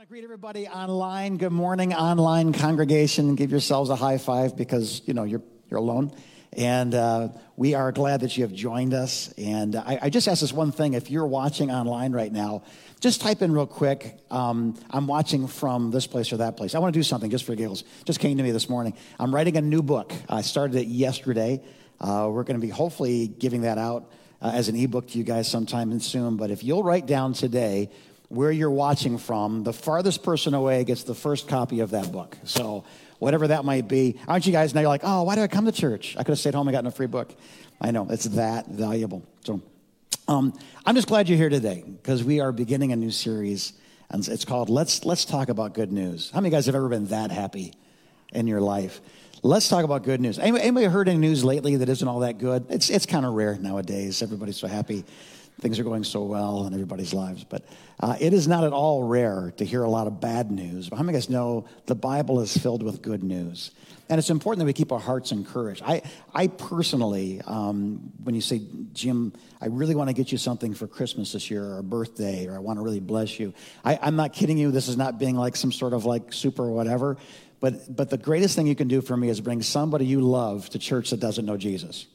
want to greet everybody online. Good morning, online congregation. Give yourselves a high five because you know you're you're alone, and uh, we are glad that you have joined us. And I, I, just ask this one thing: if you're watching online right now, just type in real quick. Um, I'm watching from this place or that place. I want to do something just for giggles. Just came to me this morning. I'm writing a new book. I started it yesterday. Uh, we're going to be hopefully giving that out uh, as an ebook to you guys sometime soon. But if you'll write down today where you're watching from, the farthest person away gets the first copy of that book. So, whatever that might be. Aren't you guys now? You're like, oh, why did I come to church? I could have stayed home and gotten a free book. I know, it's that valuable. So, um, I'm just glad you're here today because we are beginning a new series, and it's called Let's, Let's Talk About Good News. How many guys have ever been that happy in your life? Let's talk about good news. Anybody, anybody heard any news lately that isn't all that good? It's, it's kind of rare nowadays. Everybody's so happy things are going so well in everybody's lives. But uh, it is not at all rare to hear a lot of bad news. But how many of us know the Bible is filled with good news? And it's important that we keep our hearts encouraged. I, I personally, um, when you say, Jim, I really want to get you something for Christmas this year or a birthday, or I want to really bless you, I, I'm not kidding you. This is not being like some sort of like super whatever. But, but the greatest thing you can do for me is bring somebody you love to church that doesn't know Jesus.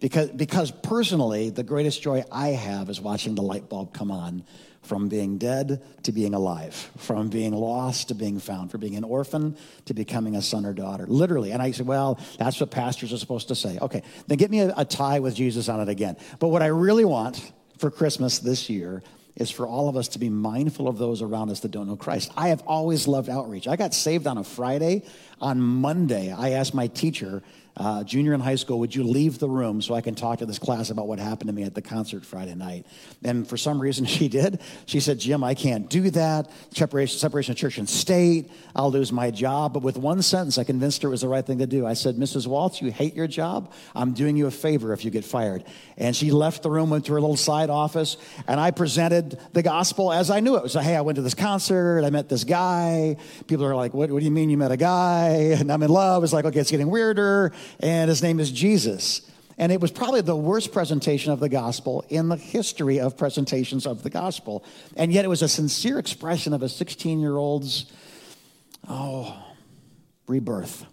Because, because personally, the greatest joy I have is watching the light bulb come on from being dead to being alive, from being lost to being found, from being an orphan to becoming a son or daughter. Literally. And I said, well, that's what pastors are supposed to say. Okay, then get me a, a tie with Jesus on it again. But what I really want for Christmas this year is for all of us to be mindful of those around us that don't know Christ. I have always loved outreach. I got saved on a Friday. On Monday, I asked my teacher, uh, junior in high school, would you leave the room so I can talk to this class about what happened to me at the concert Friday night? And for some reason, she did. She said, Jim, I can't do that. Separation, separation of church and state. I'll lose my job. But with one sentence, I convinced her it was the right thing to do. I said, Mrs. Waltz, you hate your job. I'm doing you a favor if you get fired. And she left the room, went to her little side office, and I presented the gospel as I knew it. So, hey, I went to this concert. I met this guy. People are like, what, what do you mean you met a guy? And I'm in love. It's like, okay, it's getting weirder and his name is Jesus. And it was probably the worst presentation of the gospel in the history of presentations of the gospel. And yet it was a sincere expression of a 16 year old's, oh, rebirth.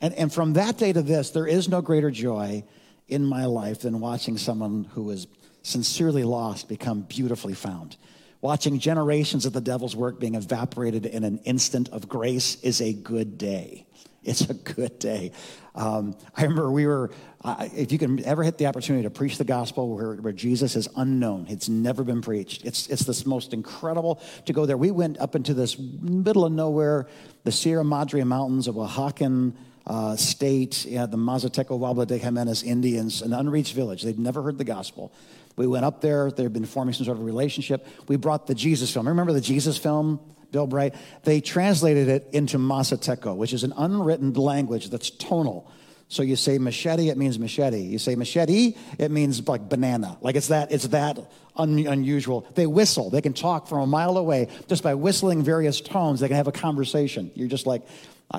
And, and from that day to this, there is no greater joy in my life than watching someone who is sincerely lost become beautifully found. Watching generations of the devil's work being evaporated in an instant of grace is a good day. It's a good day. Um, I remember we were, uh, if you can ever hit the opportunity to preach the gospel where, where, Jesus is unknown, it's never been preached. It's, it's this most incredible to go there. We went up into this middle of nowhere, the Sierra Madre Mountains of Oaxacan uh, state, the Mazateco Huautla de Jimenez Indians, an unreached village. They'd never heard the gospel. We went up there. They'd been forming some sort of relationship. We brought the Jesus film. Remember the Jesus film? Bill Bright, they translated it into Mazateco, which is an unwritten language that's tonal. So you say machete, it means machete. You say machete, it means like banana. Like it's that, it's that un- unusual. They whistle. They can talk from a mile away just by whistling various tones. They can have a conversation. You're just like,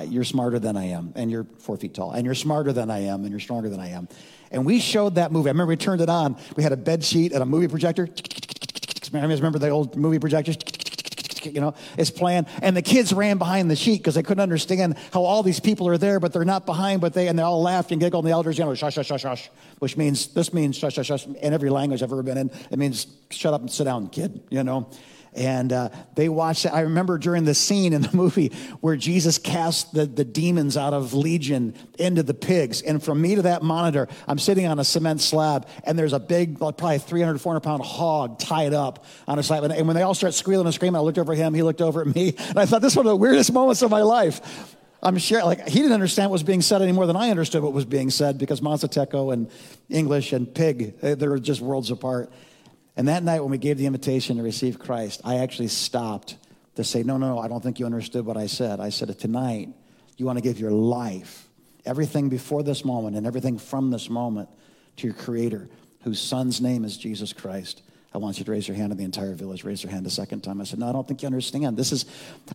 you're smarter than I am, and you're four feet tall, and you're smarter than I am, and you're stronger than I am. And we showed that movie. I remember we turned it on. We had a bed sheet and a movie projector. I remember the old movie projectors you know, is playing. And the kids ran behind the sheet because they couldn't understand how all these people are there, but they're not behind, but they, and they all laughed and giggled. And the elders, you know, shush, shush, shush, shush, which means, this means shush, shush, shush. In every language I've ever been in, it means shut up and sit down, kid, you know. And uh, they watched. I remember during the scene in the movie where Jesus cast the, the demons out of Legion into the pigs. And from me to that monitor, I'm sitting on a cement slab, and there's a big, probably 300, 400 pound hog tied up on a slab. And when they all start squealing and screaming, I looked over at him, he looked over at me, and I thought, this is one of the weirdest moments of my life. I'm sure, like, he didn't understand what was being said any more than I understood what was being said because Mazateco and English and pig, they're just worlds apart. And that night, when we gave the invitation to receive Christ, I actually stopped to say, No, no, no, I don't think you understood what I said. I said, Tonight, you want to give your life, everything before this moment and everything from this moment, to your Creator, whose Son's name is Jesus Christ. I want you to raise your hand, and the entire village raised their hand a second time. I said, No, I don't think you understand. This is,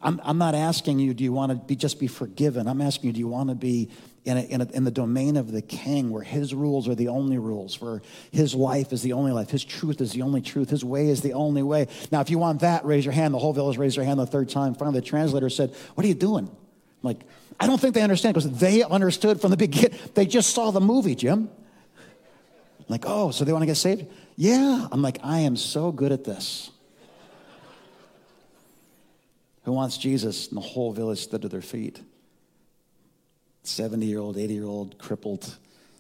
I'm, I'm not asking you, do you want to be, just be forgiven? I'm asking you, do you want to be in, a, in, a, in the domain of the king where his rules are the only rules, where his life is the only life, his truth is the only truth, his way is the only way? Now, if you want that, raise your hand. The whole village raised their hand the third time. Finally, the translator said, What are you doing? I'm like, I don't think they understand because they understood from the beginning. They just saw the movie, Jim. I'm like, oh, so they want to get saved? Yeah. I'm like, I am so good at this. Who wants Jesus? And the whole village stood to their feet. 70 year old, 80 year old, crippled,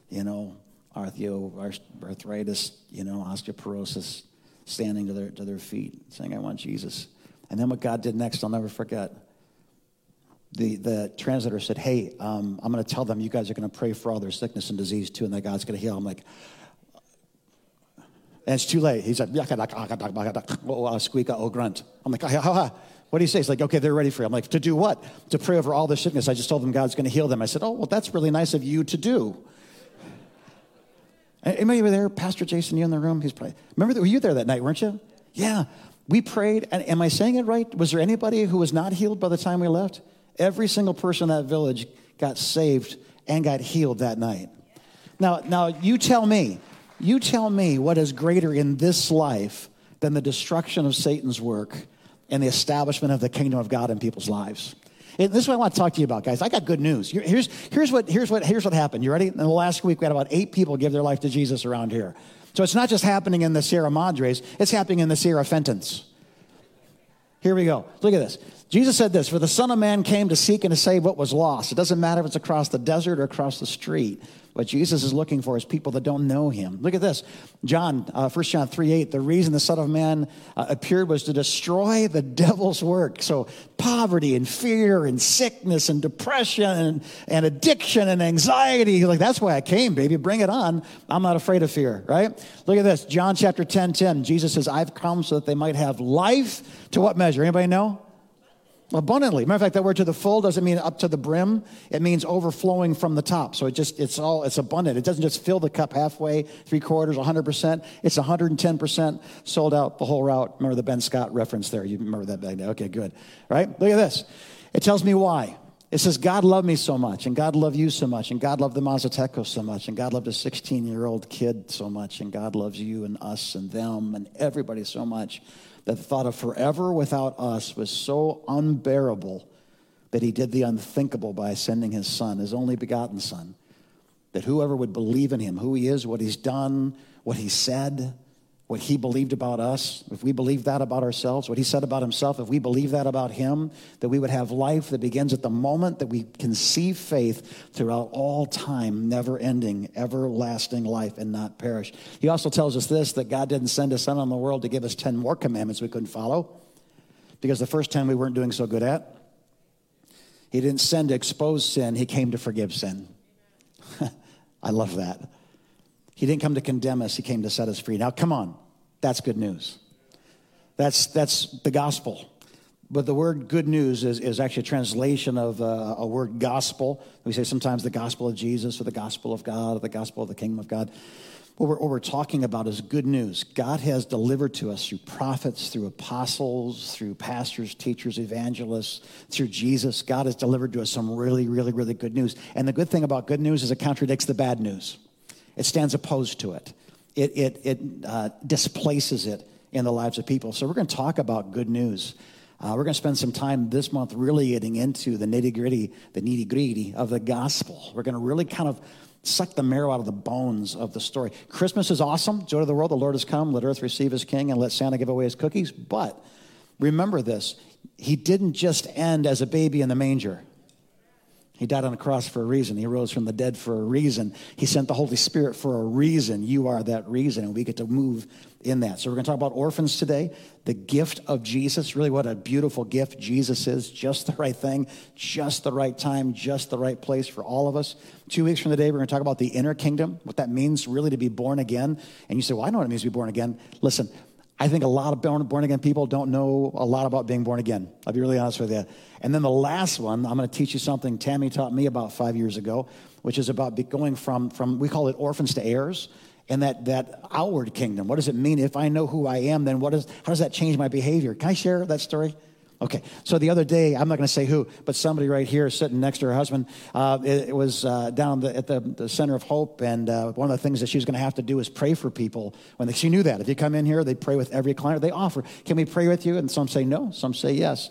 you know, arthritis, you know, osteoporosis, standing to their, to their feet, saying, I want Jesus. And then what God did next, I'll never forget. The, the translator said, Hey, um, I'm going to tell them you guys are going to pray for all their sickness and disease too, and that God's going to heal. I'm like, and it's too late. He's like, oh, squeak, oh, grunt. I'm like, ha, ha, ha. What do you say? He's like, okay, they're ready for you. I'm like, to do what? To pray over all their sickness. I just told them God's going to heal them. I said, oh, well, that's really nice of you to do. Anybody there? Pastor Jason, you in the room? He's probably, remember, were you there that night, weren't you? Yeah. We prayed. And am I saying it right? Was there anybody who was not healed by the time we left? Every single person in that village got saved and got healed that night. Now, now you tell me, you tell me what is greater in this life than the destruction of Satan's work and the establishment of the kingdom of God in people's lives. And this is what I want to talk to you about, guys. I got good news. Here's, here's, what, here's, what, here's what happened. You ready? In the last week, we had about eight people give their life to Jesus around here. So it's not just happening in the Sierra Madres, it's happening in the Sierra Fentons. Here we go. Look at this. Jesus said this For the Son of Man came to seek and to save what was lost. It doesn't matter if it's across the desert or across the street. What Jesus is looking for is people that don't know him. Look at this. John, uh, 1 John 3 8, the reason the Son of Man uh, appeared was to destroy the devil's work. So poverty and fear and sickness and depression and, and addiction and anxiety. Like, that's why I came, baby. Bring it on. I'm not afraid of fear, right? Look at this. John chapter 10 10. Jesus says, I've come so that they might have life to what measure? Anybody know? Abundantly. Matter of fact that word to the full doesn't mean up to the brim. It means overflowing from the top. So it just it's all it's abundant. It doesn't just fill the cup halfway three quarters 100% it's 110% sold out the whole route. Remember the ben scott reference there? You remember that back then okay good. Right? Look at this. It tells me why. It says god loved me so much and god loved you so much and god loved the mazateco so much and god loved a 16 year old kid so much and god loves you and us and them and everybody so much that the thought of forever without us was so unbearable that he did the unthinkable by sending his son, his only begotten son, that whoever would believe in him, who he is, what he's done, what he said, what he believed about us, if we believe that about ourselves, what he said about himself, if we believe that about him, that we would have life that begins at the moment that we conceive faith throughout all time, never ending, everlasting life and not perish. He also tells us this that God didn't send his son on the world to give us 10 more commandments we couldn't follow because the first 10 we weren't doing so good at. He didn't send to expose sin, he came to forgive sin. I love that. He didn't come to condemn us, He came to set us free. Now, come on, that's good news. That's, that's the gospel. But the word good news is, is actually a translation of uh, a word gospel. We say sometimes the gospel of Jesus or the gospel of God or the gospel of the kingdom of God. What we're, what we're talking about is good news. God has delivered to us through prophets, through apostles, through pastors, teachers, evangelists, through Jesus. God has delivered to us some really, really, really good news. And the good thing about good news is it contradicts the bad news. It stands opposed to it. It, it, it uh, displaces it in the lives of people. So we're going to talk about good news. Uh, we're going to spend some time this month really getting into the nitty gritty, the nitty gritty of the gospel. We're going to really kind of suck the marrow out of the bones of the story. Christmas is awesome. Joy to the world. The Lord has come. Let earth receive his king and let Santa give away his cookies. But remember this he didn't just end as a baby in the manger. He died on the cross for a reason. He rose from the dead for a reason. He sent the Holy Spirit for a reason. You are that reason, and we get to move in that. So, we're going to talk about orphans today, the gift of Jesus. Really, what a beautiful gift Jesus is. Just the right thing, just the right time, just the right place for all of us. Two weeks from today, we're going to talk about the inner kingdom, what that means really to be born again. And you say, Well, I know what it means to be born again. Listen, I think a lot of born again people don't know a lot about being born again. I'll be really honest with you. And then the last one, I'm going to teach you something Tammy taught me about five years ago, which is about going from, from we call it orphans to heirs. and that, that outward kingdom. What does it mean? If I know who I am, then what is, how does that change my behavior? Can I share that story? Okay, so the other day, I'm not going to say who, but somebody right here sitting next to her husband, uh, it, it, was uh, down the, at the, the, Center of Hope, and uh, one of the things that she was going to have to do is pray for people. When they, she knew that. If you come in here, they pray with every client. They offer, can we pray with you? And some say no, some say yes.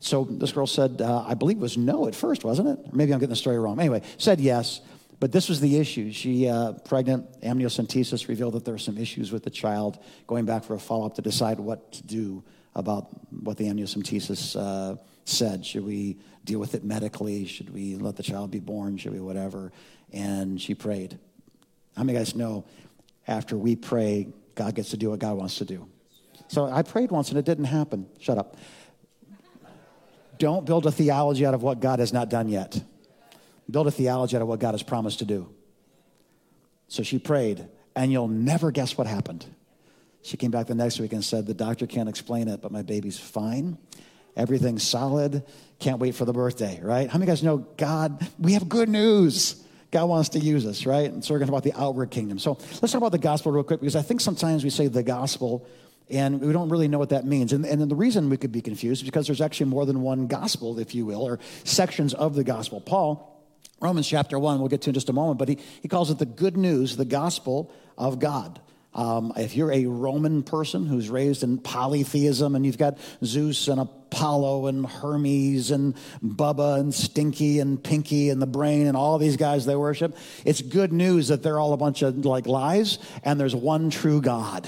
So this girl said, uh, I believe it was no at first, wasn't it? maybe I'm getting the story wrong. Anyway, said yes. But this was the issue. She, uh, pregnant, amniocentesis revealed that there were some issues with the child, going back for a follow up to decide what to do about what the amniocentesis uh, said. Should we deal with it medically? Should we let the child be born? Should we whatever? And she prayed. How many guys know after we pray, God gets to do what God wants to do? So I prayed once and it didn't happen. Shut up. Don't build a theology out of what God has not done yet. Build a theology out of what God has promised to do. So she prayed, and you'll never guess what happened. She came back the next week and said, The doctor can't explain it, but my baby's fine. Everything's solid. Can't wait for the birthday, right? How many guys know God? We have good news. God wants to use us, right? And so we're going to talk about the outward kingdom. So let's talk about the gospel real quick because I think sometimes we say the gospel and we don't really know what that means. And, and the reason we could be confused is because there's actually more than one gospel, if you will, or sections of the gospel. Paul Romans chapter 1, we'll get to in just a moment, but he, he calls it the good news, the gospel of God. Um, if you're a Roman person who's raised in polytheism and you've got Zeus and Apollo and Hermes and Bubba and Stinky and Pinky and the Brain and all these guys they worship, it's good news that they're all a bunch of like lies and there's one true God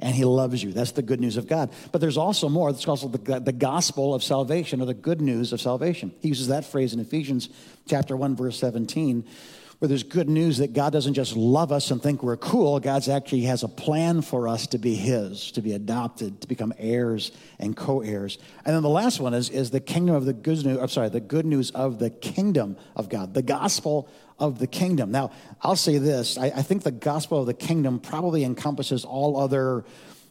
and he loves you. That's the good news of God. But there's also more. It's also the, the gospel of salvation or the good news of salvation. He uses that phrase in Ephesians chapter 1, verse 17, where there's good news that God doesn't just love us and think we're cool. God's actually has a plan for us to be his, to be adopted, to become heirs and co-heirs. And then the last one is, is the kingdom of the good news, I'm sorry, the good news of the kingdom of God, the gospel of the kingdom. Now, I'll say this I, I think the gospel of the kingdom probably encompasses all other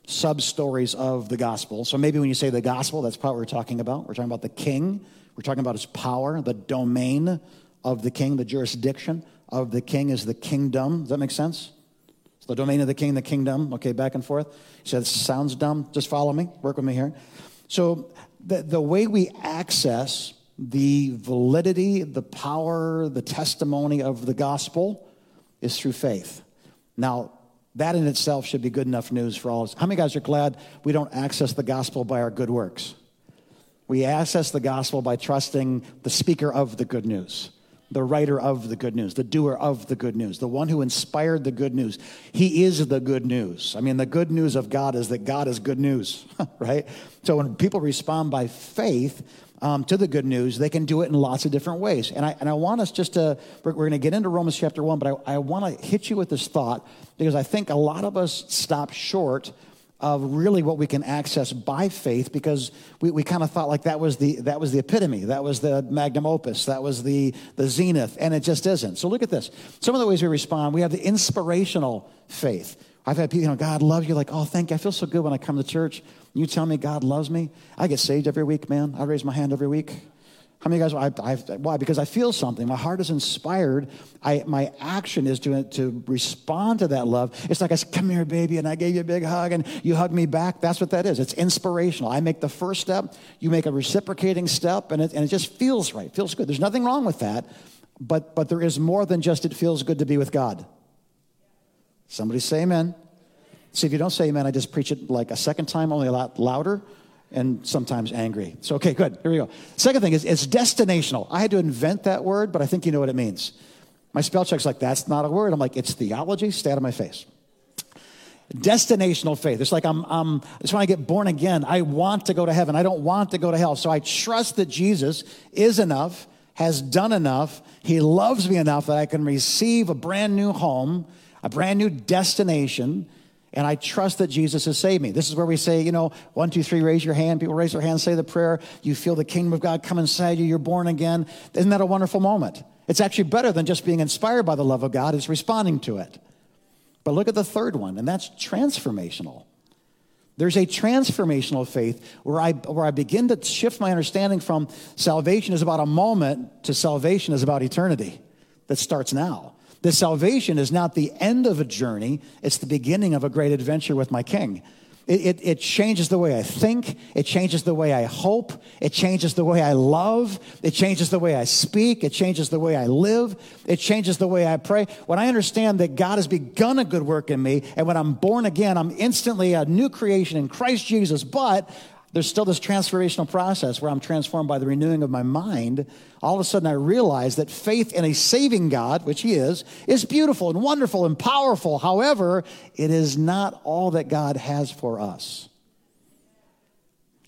sub stories of the gospel. So maybe when you say the gospel, that's probably what we're talking about. We're talking about the king, we're talking about his power, the domain of the king, the jurisdiction of the king is the kingdom. Does that make sense? the domain of the king, the kingdom. Okay, back and forth. He said, sounds dumb. Just follow me. Work with me here. So the, the way we access the validity, the power, the testimony of the gospel is through faith. Now, that in itself should be good enough news for all of us. How many guys are glad we don't access the gospel by our good works? We access the gospel by trusting the speaker of the good news, the writer of the good news, the doer of the good news, the one who inspired the good news. He is the good news. I mean, the good news of God is that God is good news, right? So when people respond by faith, um, to the good news, they can do it in lots of different ways. And I, and I want us just to, we're, we're going to get into Romans chapter 1, but I, I want to hit you with this thought because I think a lot of us stop short of really what we can access by faith because we, we kind of thought like that was the that was the epitome that was the magnum opus that was the the zenith and it just isn't so look at this some of the ways we respond we have the inspirational faith I've had people, you know, God loves you. Like, oh, thank you. I feel so good when I come to church. You tell me God loves me. I get saved every week, man. I raise my hand every week. How many guys? I, I, why? Because I feel something. My heart is inspired. I, my action is to, to respond to that love. It's like I said, come here, baby, and I gave you a big hug, and you hug me back. That's what that is. It's inspirational. I make the first step. You make a reciprocating step, and it, and it just feels right. Feels good. There's nothing wrong with that. But, but there is more than just it feels good to be with God. Somebody say amen. See, if you don't say amen, I just preach it like a second time, only a lot louder and sometimes angry. So, okay, good. Here we go. Second thing is it's destinational. I had to invent that word, but I think you know what it means. My spell check's like, that's not a word. I'm like, it's theology. Stay out of my face. Destinational faith. It's like I'm, I'm, it's when I get born again. I want to go to heaven. I don't want to go to hell. So I trust that Jesus is enough, has done enough. He loves me enough that I can receive a brand new home a brand new destination, and I trust that Jesus has saved me. This is where we say, you know, one, two, three, raise your hand. People raise their hand, say the prayer. You feel the kingdom of God come inside you. You're born again. Isn't that a wonderful moment? It's actually better than just being inspired by the love of God, it's responding to it. But look at the third one, and that's transformational. There's a transformational faith where I, where I begin to shift my understanding from salvation is about a moment to salvation is about eternity that starts now. The salvation is not the end of a journey, it's the beginning of a great adventure with my king. It, it, it, changes the way I think. It changes the way I hope. It changes the way I love. It changes the way I speak. It changes the way I live. It changes the way I pray. When I understand that God has begun a good work in me, and when I'm born again, I'm instantly a new creation in Christ Jesus, but there's still this transformational process where I'm transformed by the renewing of my mind. All of a sudden, I realize that faith in a saving God, which He is, is beautiful and wonderful and powerful. However, it is not all that God has for us.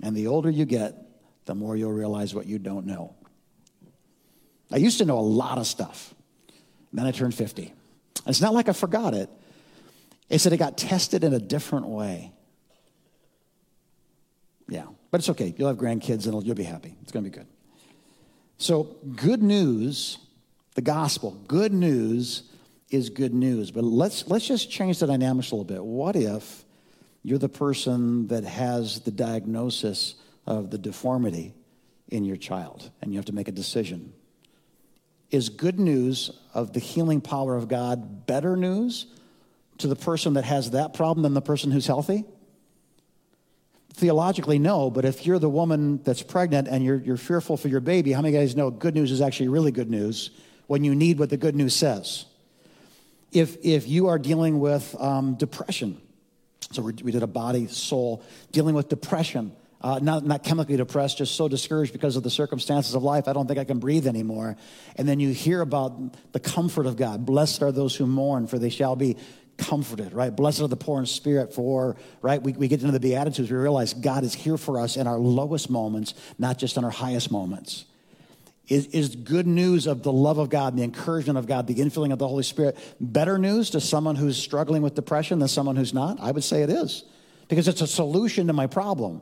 And the older you get, the more you'll realize what you don't know. I used to know a lot of stuff. Then I turned 50. And it's not like I forgot it, it's that it got tested in a different way. Yeah, but it's okay. You'll have grandkids and you'll be happy. It's going to be good. So, good news, the gospel, good news is good news. But let's, let's just change the dynamics a little bit. What if you're the person that has the diagnosis of the deformity in your child and you have to make a decision? Is good news of the healing power of God better news to the person that has that problem than the person who's healthy? Theologically, no, but if you're the woman that's pregnant and you're, you're fearful for your baby, how many guys know good news is actually really good news when you need what the good news says? If, if you are dealing with um, depression, so we, we did a body, soul, dealing with depression, uh, not, not chemically depressed, just so discouraged because of the circumstances of life. I don't think I can breathe anymore. And then you hear about the comfort of God. Blessed are those who mourn, for they shall be comforted, right? Blessed are the poor in spirit, for, right? We, we get into the Beatitudes, we realize God is here for us in our lowest moments, not just in our highest moments. Is, is good news of the love of God, the encouragement of God, the infilling of the Holy Spirit better news to someone who's struggling with depression than someone who's not? I would say it is, because it's a solution to my problem.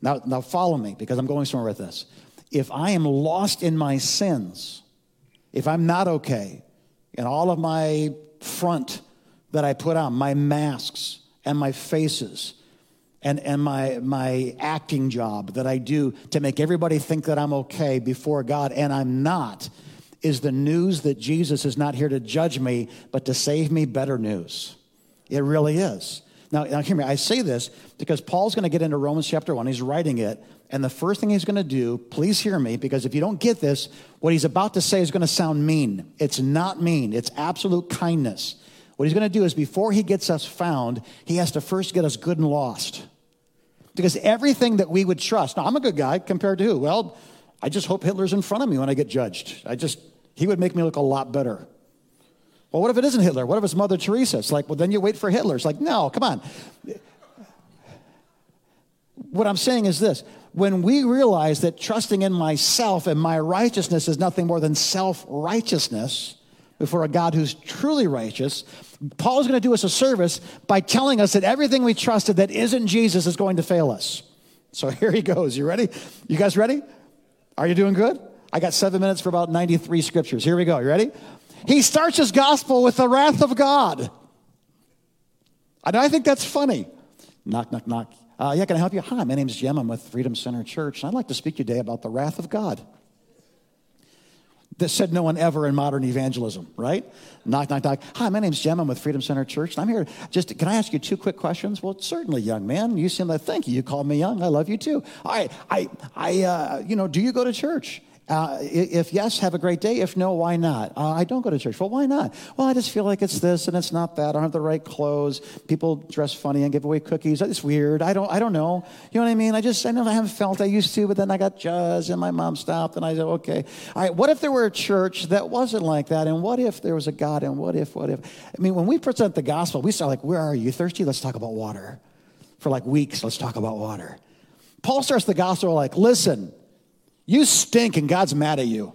Now, now follow me, because I'm going somewhere with this. If I am lost in my sins, if I'm not okay, and all of my front that I put on, my masks and my faces and, and my, my acting job that I do to make everybody think that I'm okay before God, and I'm not, is the news that Jesus is not here to judge me, but to save me better news. It really is. Now, now hear me, I say this because Paul's going to get into Romans chapter 1. He's writing it, and the first thing he's going to do, please hear me, because if you don't get this, what he's about to say is going to sound mean. It's not mean, it's absolute kindness. What he's going to do is before he gets us found, he has to first get us good and lost. Because everything that we would trust, now I'm a good guy compared to who? Well, I just hope Hitler's in front of me when I get judged. I just, he would make me look a lot better. Well, what if it isn't Hitler? What if it's Mother Teresa? It's like, well, then you wait for Hitler. It's like, no, come on. What I'm saying is this when we realize that trusting in myself and my righteousness is nothing more than self righteousness, before a God who's truly righteous, Paul is going to do us a service by telling us that everything we trusted that isn't Jesus is going to fail us. So here he goes. You ready? You guys ready? Are you doing good? I got seven minutes for about 93 scriptures. Here we go. You ready? He starts his gospel with the wrath of God. And I think that's funny. Knock, knock, knock. Uh, yeah, can I help you? Hi, my name is Jim. I'm with Freedom Center Church. And I'd like to speak today about the wrath of God that said no one ever in modern evangelism, right? Knock, knock, knock. Hi, my name's Jim. I'm with Freedom Center Church. And I'm here just, can I ask you two quick questions? Well, certainly, young man. You seem like, thank you. You called me young. I love you too. All right. I, I, uh, you know, do you go to church? Uh, if yes, have a great day. If no, why not? Uh, I don't go to church. Well, why not? Well, I just feel like it's this and it's not that. I don't have the right clothes. People dress funny and give away cookies. It's weird. I don't. I don't know. You know what I mean? I just. I know I haven't felt I used to, but then I got jazzed and my mom stopped and I said, okay. All right. What if there were a church that wasn't like that? And what if there was a God? And what if? What if? I mean, when we present the gospel, we start like, where are you thirsty? Let's talk about water. For like weeks, let's talk about water. Paul starts the gospel like, listen. You stink and God's mad at you.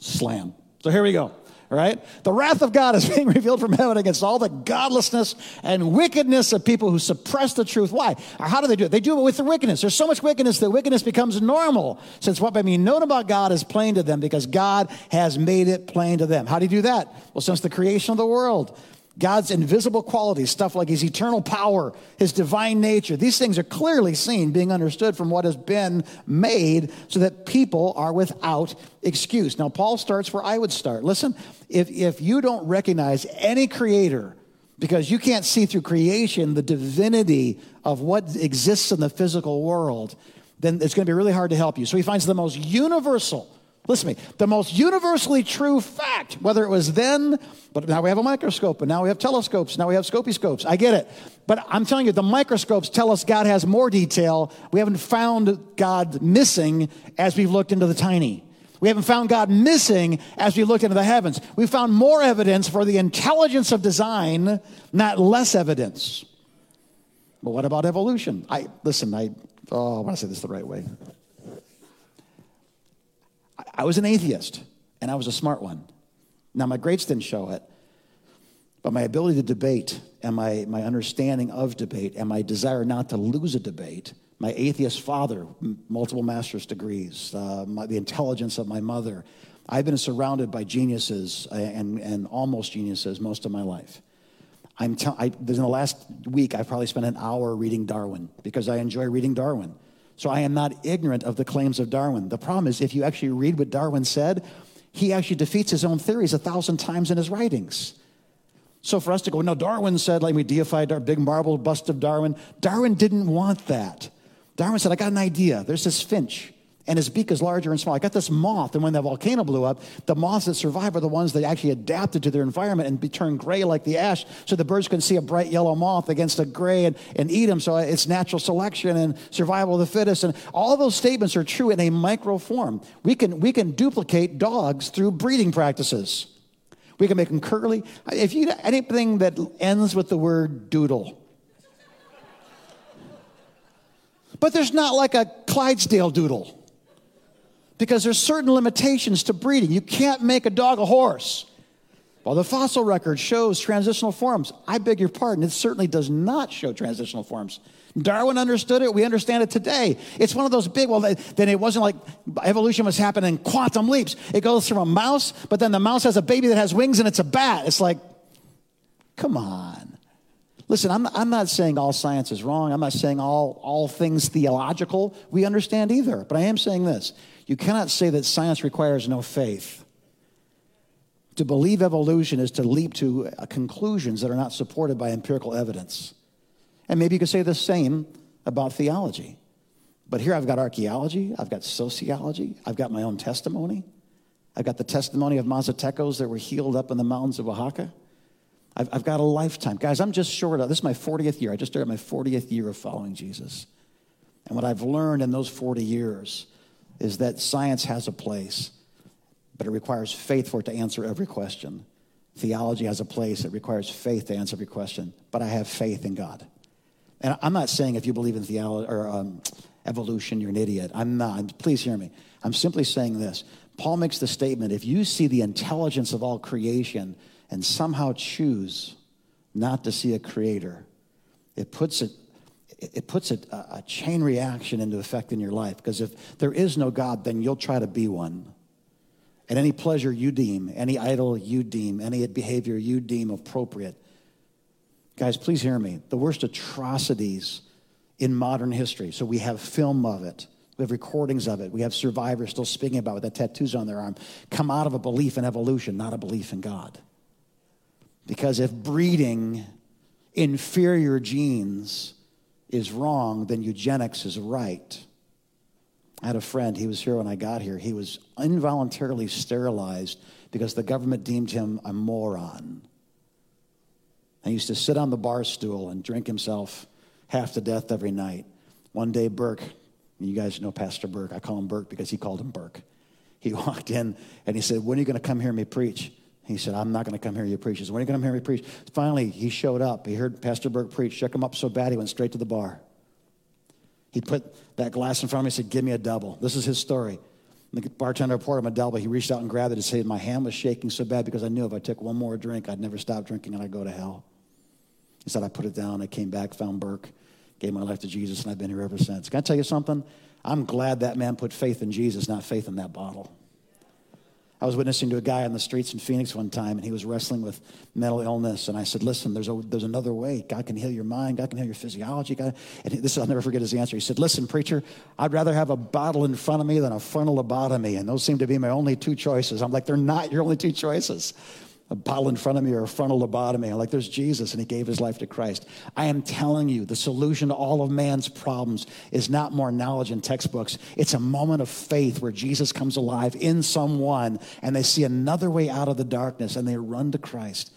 Slam. So here we go. All right? The wrath of God is being revealed from heaven against all the godlessness and wickedness of people who suppress the truth. Why? How do they do it? They do it with the wickedness. There's so much wickedness that wickedness becomes normal, since what may be known about God is plain to them because God has made it plain to them. How do you do that? Well, since the creation of the world, God's invisible qualities, stuff like his eternal power, his divine nature, these things are clearly seen, being understood from what has been made so that people are without excuse. Now, Paul starts where I would start. Listen, if, if you don't recognize any creator because you can't see through creation the divinity of what exists in the physical world, then it's going to be really hard to help you. So he finds the most universal Listen to me. The most universally true fact, whether it was then, but now we have a microscope, and now we have telescopes, now we have scopy scopes. I get it. But I'm telling you, the microscopes tell us God has more detail. We haven't found God missing as we've looked into the tiny. We haven't found God missing as we looked into the heavens. We found more evidence for the intelligence of design, not less evidence. But what about evolution? I listen, I oh, I want to say this the right way. I was an atheist, and I was a smart one. Now, my grades didn't show it, but my ability to debate and my, my understanding of debate and my desire not to lose a debate, my atheist father, multiple master's degrees, uh, my, the intelligence of my mother, I've been surrounded by geniuses uh, and, and almost geniuses most of my life. I'm te- I, in the last week, I've probably spent an hour reading Darwin because I enjoy reading Darwin. So I am not ignorant of the claims of Darwin. The problem is, if you actually read what Darwin said, he actually defeats his own theories a thousand times in his writings. So for us to go, no, Darwin said, like we deified our big marble bust of Darwin. Darwin didn't want that. Darwin said, I got an idea. There's this finch and his beak is larger and smaller. I got this moth, and when the volcano blew up, the moths that survived are the ones that actually adapted to their environment and turned gray like the ash, so the birds can see a bright yellow moth against a gray and, and eat them. So uh, it's natural selection and survival of the fittest, and all those statements are true in a micro form. We can we can duplicate dogs through breeding practices. We can make them curly. If you anything that ends with the word doodle. But there's not like a Clydesdale doodle because there's certain limitations to breeding. You can't make a dog a horse. Well, the fossil record shows transitional forms. I beg your pardon, it certainly does not show transitional forms. Darwin understood it. We understand it today. It's one of those big, well, then it wasn't like evolution was happening in quantum leaps. It goes from a mouse, but then the mouse has a baby that has wings and it's a bat. It's like, come on. Listen, I'm, I'm not saying all science is wrong. I'm not saying all, all things theological we understand either. But I am saying this you cannot say that science requires no faith. To believe evolution is to leap to uh, conclusions that are not supported by empirical evidence. And maybe you could say the same about theology. But here I've got archaeology, I've got sociology, I've got my own testimony. I've got the testimony of Mazatecos that were healed up in the mountains of Oaxaca. I've, I've got a lifetime. Guys, I'm just short of this is my 40th year. I just started my 40th year of following Jesus. And what I've learned in those 40 years is that science has a place, but it requires faith for it to answer every question. Theology has a place, it requires faith to answer every question, but I have faith in God. And I'm not saying if you believe in theology or um, evolution, you're an idiot. I'm not. Please hear me. I'm simply saying this. Paul makes the statement if you see the intelligence of all creation and somehow choose not to see a creator, it puts it it puts a, a, chain reaction into effect in your life. Because if there is no God, then you'll try to be one. And any pleasure you deem, any idol you deem, any behavior you deem appropriate. Guys, please hear me. The worst atrocities in modern history. So we have film of it. We have recordings of it. We have survivors still speaking about it, that tattoos on their arm, come out of a belief in evolution, not a belief in God. Because if breeding inferior genes is wrong, then eugenics is right. I had a friend, he was here when I got here. He was involuntarily sterilized because the government deemed him a moron. And he used to sit on the bar stool and drink himself half to death every night. One day, Burke, you guys know Pastor Burke, I call him Burke because he called him Burke. He walked in and he said, When are you going to come hear me preach? He said, I'm not going to come hear you preach. He said, When are you going to hear me preach? Finally, he showed up. He heard Pastor Burke preach, shook him up so bad he went straight to the bar. He put that glass in front of me and said, Give me a double. This is his story. The bartender poured him a double. He reached out and grabbed it and said, My hand was shaking so bad because I knew if I took one more drink, I'd never stop drinking and I'd go to hell. He said, I put it down. I came back, found Burke, gave my life to Jesus, and I've been here ever since. Can I tell you something? I'm glad that man put faith in Jesus, not faith in that bottle. I was witnessing to a guy on the streets in Phoenix one time, and he was wrestling with mental illness. And I said, "Listen, there's a, there's another way. God can heal your mind. God can heal your physiology." God, and this I'll never forget his answer. He said, "Listen, preacher, I'd rather have a bottle in front of me than a frontal lobotomy, and those seem to be my only two choices." I'm like, "They're not your only two choices." A bottle in front of me or a frontal lobotomy. I'm like, there's Jesus, and he gave his life to Christ. I am telling you, the solution to all of man's problems is not more knowledge in textbooks. It's a moment of faith where Jesus comes alive in someone, and they see another way out of the darkness, and they run to Christ.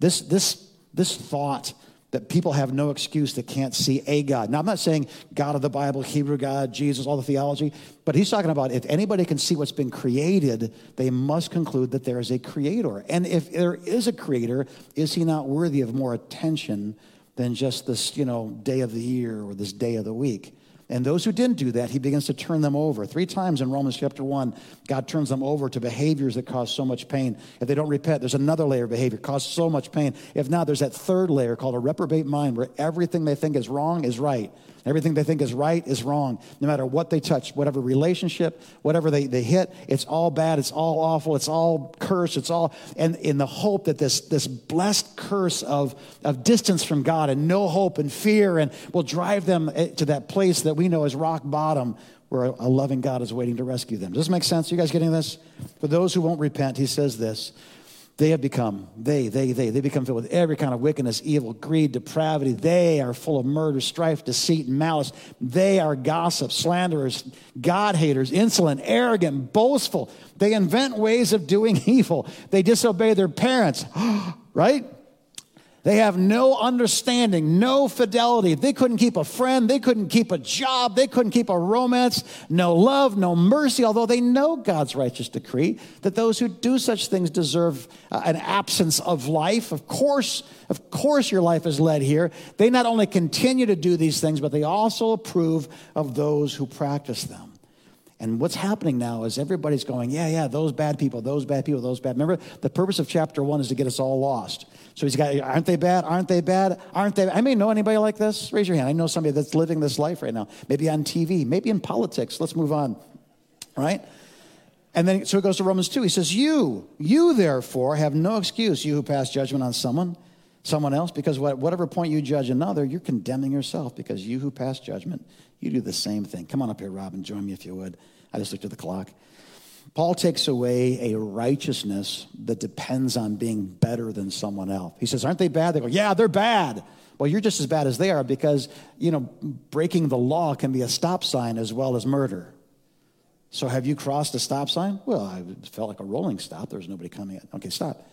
This, this, this thought that people have no excuse that can't see a God. Now, I'm not saying God of the Bible, Hebrew God, Jesus, all the theology, but he's talking about if anybody can see what's been created, they must conclude that there is a creator. And if there is a creator, is he not worthy of more attention than just this, you know, day of the year or this day of the week? And those who didn't do that, he begins to turn them over. Three times in Romans chapter 1, God turns them over to behaviors that cause so much pain. If they don't repent, there's another layer of behavior cause so much pain. If not, there's that third layer called a reprobate mind where everything they think is wrong is right. Everything they think is right is wrong. No matter what they touch, whatever relationship, whatever they, they hit, it's all bad, it's all awful, it's all curse, it's all, and in the hope that this, this blessed curse of, of distance from God and no hope and fear and will drive them eh, to that place that we know as rock bottom where a loving God is waiting to rescue them. Does this make sense? You guys getting this? For those who won't repent, he says this they have become, they, they, they, they become filled with every kind of wickedness, evil, greed, depravity. They are full of murder, strife, deceit, and malice. They are gossips, slanderers, God haters, insolent, arrogant, boastful. They invent ways of doing evil. They disobey their parents, right? They have no understanding, no fidelity. They couldn't keep a friend. They couldn't keep a job. They couldn't keep a romance. No love, no mercy, although they know God's righteous decree that those who do such things deserve uh, an absence of life. Of course, of course, your life is led here. They not only continue to do these things, but they also approve of those who practice them. And what's happening now is everybody's going, yeah, yeah, those bad people, those bad people, those bad. Remember, the purpose of chapter one is to get us all lost. So he's got, aren't they bad? Aren't they bad? Aren't they? I may know anybody like this. Raise your hand. I know somebody that's living this life right now. Maybe on TV, maybe in politics. Let's move on. Right? And then, so it goes to Romans 2. He says, You, you therefore have no excuse, you who pass judgment on someone, someone else, because at whatever point you judge another, you're condemning yourself, because you who pass judgment, you do the same thing. Come on up here, Robin. Join me if you would. I just looked at the clock. Paul takes away a righteousness that depends on being better than someone else. He says, Aren't they bad? They go, Yeah, they're bad. Well, you're just as bad as they are because, you know, breaking the law can be a stop sign as well as murder. So have you crossed a stop sign? Well, I felt like a rolling stop. There was nobody coming in. Okay, stop.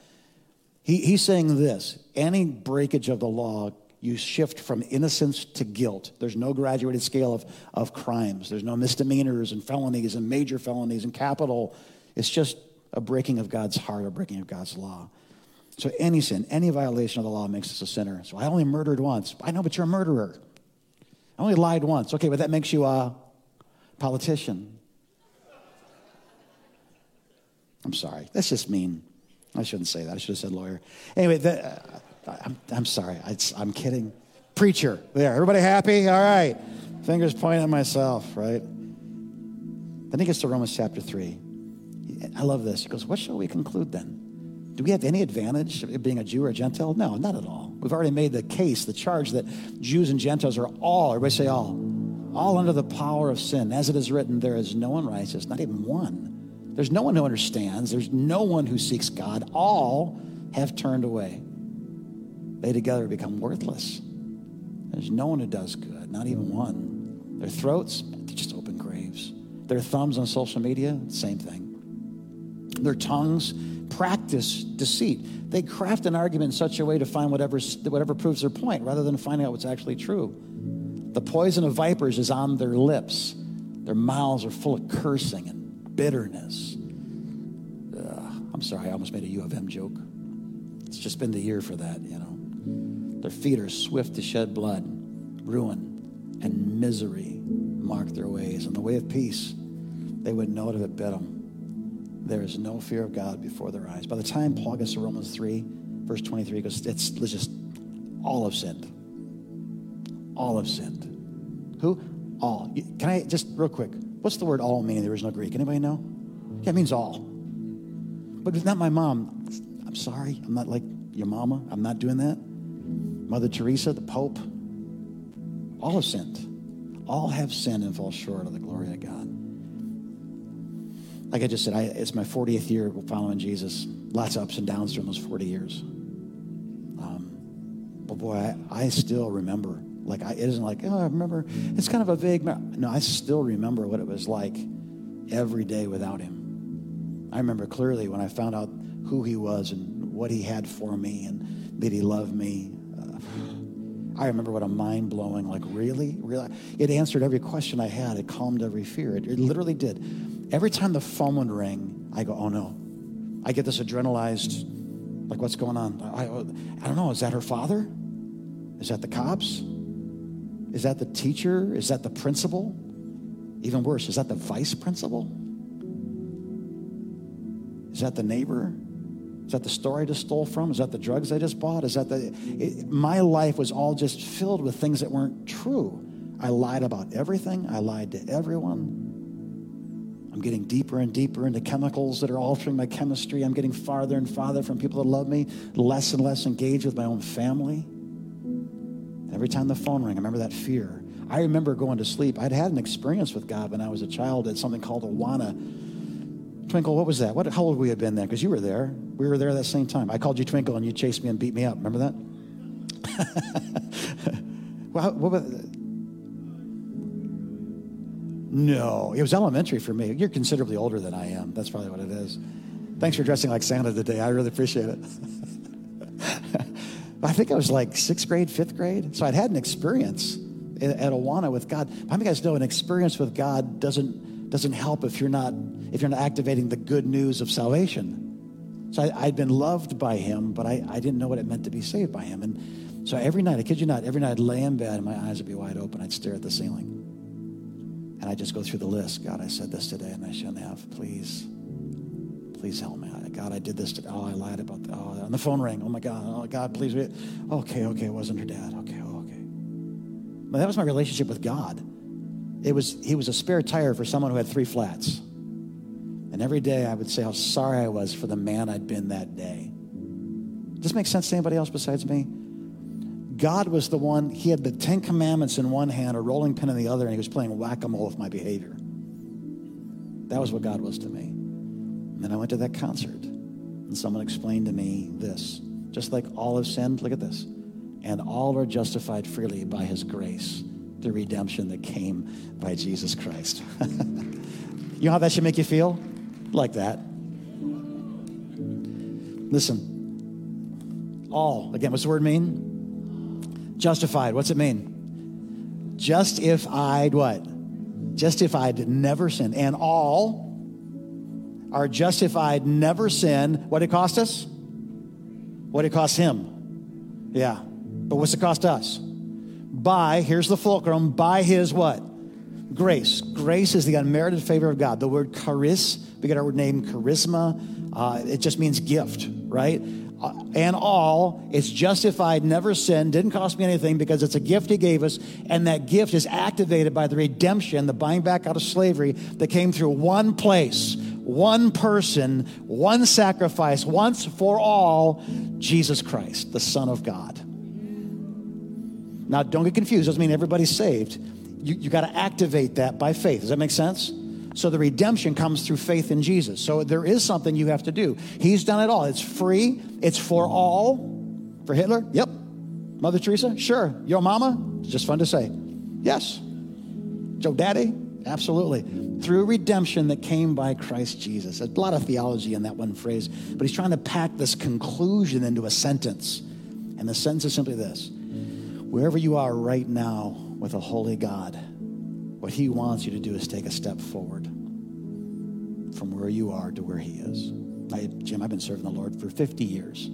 He, he's saying this any breakage of the law you shift from innocence to guilt. There's no graduated scale of, of crimes. There's no misdemeanors and felonies and major felonies and capital. It's just a breaking of God's heart, a breaking of God's law. So any sin, any violation of the law makes us a sinner. So I only murdered once. I know, but you're a murderer. I only lied once. Okay, but that makes you a politician. I'm sorry. That's just mean. I shouldn't say that. I should have said lawyer. Anyway, the, uh, I'm, I'm sorry. I, am kidding. Preacher. There. Everybody happy? All right. Fingers pointing at myself, right? Then he gets to Romans chapter 3. I love this. He goes, What shall we conclude then? Do we have any advantage of being a Jew or a Gentile? No, not at all. We've already made the case, the charge that Jews and Gentiles are all, everybody say all, all under the power of sin. As it is written, there is no one righteous, not even one. There's no one who understands. There's no one who seeks God. All have turned away they together become worthless. There's no one who does good, not even one. Their throats, they're just open graves. Their thumbs on social media, same thing. Their tongues practice deceit. They craft an argument in such a way to find whatever, whatever proves their point rather than finding out what's actually true. The poison of vipers is on their lips. Their mouths are full of cursing and bitterness. Ugh, I'm sorry, I almost made a U of M joke. It's just been the year for that, you know. Their feet are swift to shed blood. Ruin and misery mark their ways. And the way of peace, they would know it if it bit them. There is no fear of God before their eyes. By the time Paul gets to Romans 3, verse 23, he goes, it's, it's just all have sinned. All have sinned. Who? All. Can I just, real quick, what's the word all mean in the original Greek? Anybody know? Yeah, it means all. but it's not my mom. I'm sorry. I'm not like your mama. I'm not doing that. Mother Teresa, the Pope, all have sinned. All have sinned and fall short of the glory of God. Like I just said, I, it's my 40th year following Jesus. Lots of ups and downs during those 40 years. Um, but boy, I, I still remember. Like, I, it isn't like, oh, I remember. It's kind of a vague. No, I still remember what it was like every day without him. I remember clearly when I found out who he was and what he had for me and that he loved me. I remember what a mind blowing, like, really? Really? It answered every question I had. It calmed every fear. It, it literally did. Every time the phone would ring, I go, oh no. I get this adrenalized, like, what's going on? I, oh, I don't know. Is that her father? Is that the cops? Is that the teacher? Is that the principal? Even worse, is that the vice principal? Is that the neighbor? Is that the store I just stole from? Is that the drugs I just bought? Is that the. It, my life was all just filled with things that weren't true. I lied about everything, I lied to everyone. I'm getting deeper and deeper into chemicals that are altering my chemistry. I'm getting farther and farther from people that love me, less and less engaged with my own family. Every time the phone rang, I remember that fear. I remember going to sleep. I'd had an experience with God when I was a child at something called Awana. Twinkle, what was that? What, how old we had been then? Because you were there. We were there at that same time. I called you Twinkle and you chased me and beat me up. Remember that? well, what no, it was elementary for me. You're considerably older than I am. That's probably what it is. Thanks for dressing like Santa today. I really appreciate it. I think I was like sixth grade, fifth grade. So I'd had an experience at Awana with God. How many guys know an experience with God doesn't doesn't help if you're not if you're not activating the good news of salvation? So I, had been loved by Him, but I, I didn't know what it meant to be saved by Him. And so every night, I kid you not, every night I'd lay in bed and my eyes would be wide open. I'd stare at the ceiling. And I'd just go through the list. God, I said this today and I shouldn't have. Please, please help me. God, I did this. Today. Oh, I lied about that. Oh, and the phone rang. Oh my God. Oh God, please. Okay, okay. It wasn't her dad. Okay, oh, okay. But that was my relationship with God. It was he was a spare tire for someone who had three flats. And every day I would say how sorry I was for the man I'd been that day. Does this make sense to anybody else besides me? God was the one, he had the Ten Commandments in one hand, a rolling pin in the other, and he was playing whack a mole with my behavior. That was what God was to me. And then I went to that concert, and someone explained to me this just like all have sinned, look at this, and all are justified freely by his grace, the redemption that came by Jesus Christ. you know how that should make you feel? Like that. Listen, all, again, what's the word mean? Justified. What's it mean? Just if I'd what? Just if I'd never sinned. And all are justified, never sin. What it cost us? What it cost him? Yeah. But what's it cost us? By, here's the fulcrum, by his what? Grace. Grace is the unmerited favor of God. The word charis, we get our name charisma. Uh, it just means gift, right? Uh, and all, it's justified, never sinned, didn't cost me anything because it's a gift he gave us, and that gift is activated by the redemption, the buying back out of slavery that came through one place, one person, one sacrifice, once for all, Jesus Christ, the Son of God. Now, don't get confused. Doesn't mean everybody's saved. You, you got to activate that by faith. Does that make sense? So the redemption comes through faith in Jesus. So there is something you have to do. He's done it all. It's free. It's for all. For Hitler? Yep. Mother Teresa? Sure. Your mama? Just fun to say. Yes. Joe Daddy? Absolutely through redemption that came by Christ Jesus. A lot of theology in that one phrase, but he's trying to pack this conclusion into a sentence. And the sentence is simply this Wherever you are right now with a holy God, what he wants you to do is take a step forward from where you are to where he is. I, Jim, I've been serving the Lord for 50 years.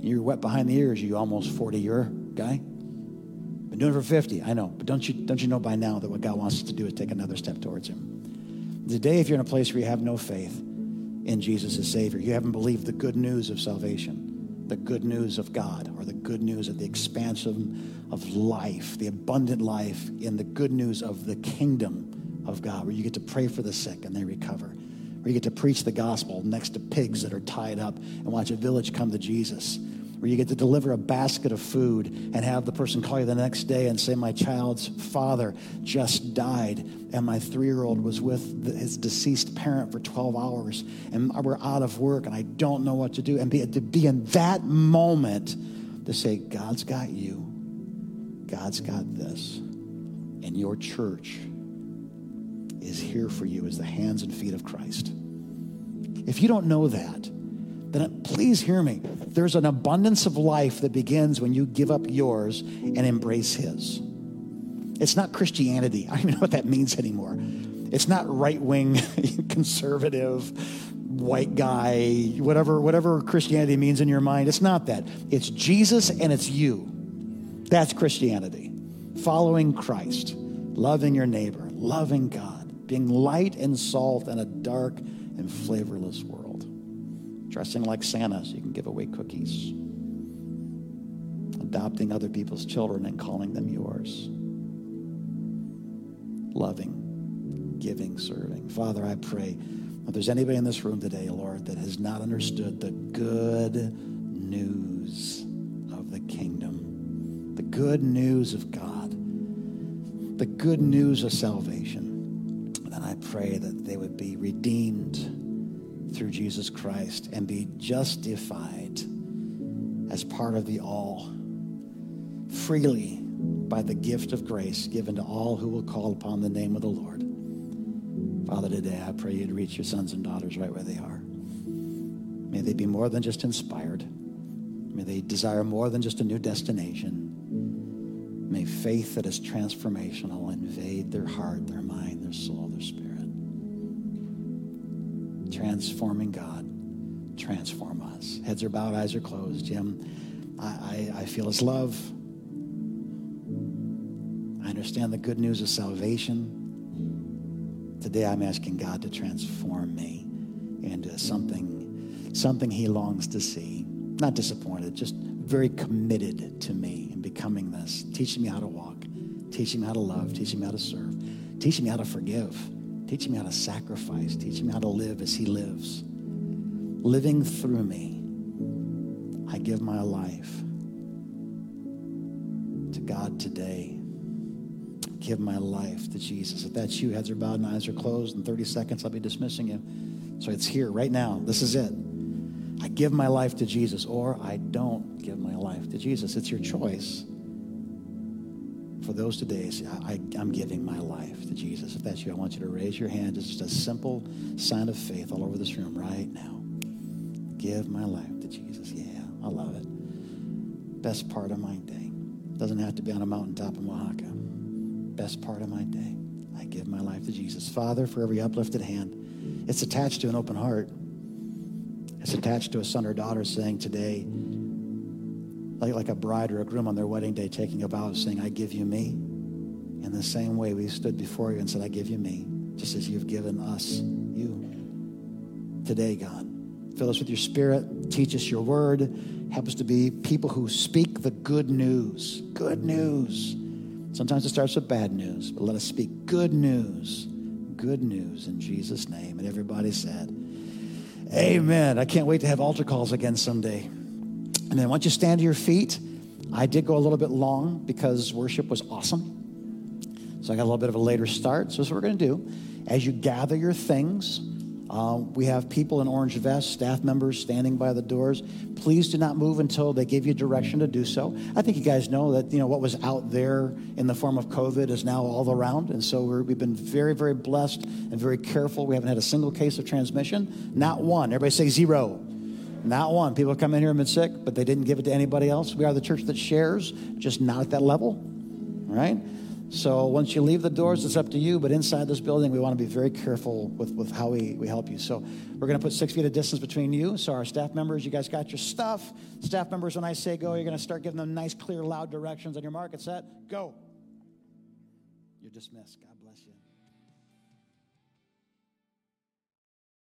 You're wet behind the ears, you almost 40 year guy. Been doing it for 50, I know. But don't you, don't you know by now that what God wants us to do is take another step towards him? Today, if you're in a place where you have no faith in Jesus as Savior, you haven't believed the good news of salvation, the good news of God, or the good news of the expansion of life, the abundant life in the good news of the kingdom of God, where you get to pray for the sick and they recover, where you get to preach the gospel next to pigs that are tied up and watch a village come to Jesus where you get to deliver a basket of food and have the person call you the next day and say, My child's father just died, and my three year old was with his deceased parent for 12 hours, and we're out of work, and I don't know what to do. And be, to be in that moment to say, God's got you, God's got this, and your church is here for you as the hands and feet of Christ. If you don't know that, then please hear me. There's an abundance of life that begins when you give up yours and embrace His. It's not Christianity. I don't even know what that means anymore. It's not right wing, conservative, white guy, whatever, whatever Christianity means in your mind. It's not that. It's Jesus and it's you. That's Christianity. Following Christ, loving your neighbor, loving God, being light and salt in a dark and flavorless world dressing like Santa so you can give away cookies, adopting other people's children and calling them yours, loving, giving, serving. Father, I pray if there's anybody in this room today, Lord, that has not understood the good news of the kingdom, the good news of God, the good news of salvation, then I pray that they would be redeemed through Jesus Christ and be justified as part of the all freely by the gift of grace given to all who will call upon the name of the Lord. Father, today I pray you'd reach your sons and daughters right where they are. May they be more than just inspired. May they desire more than just a new destination. May faith that is transformational invade their heart, their mind, their soul, transforming God transform us. Heads are bowed, eyes are closed. Jim, I, I, I feel his love. I understand the good news of salvation. Today I'm asking God to transform me into something, something he longs to see. Not disappointed, just very committed to me in becoming this, teaching me how to walk, teaching me how to love, teaching me how to serve, teaching me how to forgive Teach me how to sacrifice. Teach me how to live as He lives. Living through me, I give my life to God today. Give my life to Jesus. If that's you, heads are bowed and eyes are closed. In 30 seconds, I'll be dismissing you. So it's here right now. This is it. I give my life to Jesus, or I don't give my life to Jesus. It's your choice for those today, I, am giving my life to Jesus. If that's you, I want you to raise your hand. It's just a simple sign of faith all over this room right now. Give my life to Jesus. Yeah, I love it. Best part of my day. Doesn't have to be on a mountaintop in Oaxaca. Best part of my day. I give my life to Jesus. Father, for every uplifted hand, it's attached to an open heart. It's attached to a son or daughter saying today, like, like a bride or a groom on their wedding day taking a vow saying, I give you me. In the same way, we stood before you and said, I give you me, just as you've given us you. Today, God, fill us with your spirit, teach us your word, help us to be people who speak the good news. Good news. Sometimes it starts with bad news, but let us speak good news. Good news in Jesus' name. And everybody said, Amen. I can't wait to have altar calls again someday. And then once you stand to your feet, I did go a little bit long because worship was awesome. So I got a little bit of a later start. So this is what we're going to do. As you gather your things, uh, we have people in orange vests, staff members standing by the doors. Please do not move until they give you direction to do so. I think you guys know that you know what was out there in the form of COVID is now all around, and so we have been very, very blessed and very careful. We haven't had a single case of transmission, not one. Everybody say zero. Not one. People come in here and been sick, but they didn't give it to anybody else. We are the church that shares, just not at that level, right? So once you leave the doors, it's up to you. But inside this building, we want to be very careful with, with how we, we help you. So we're going to put six feet of distance between you. So our staff members, you guys got your stuff. Staff members, when I say go, you're going to start giving them nice, clear, loud directions on your market set. Go. You're dismissed. God.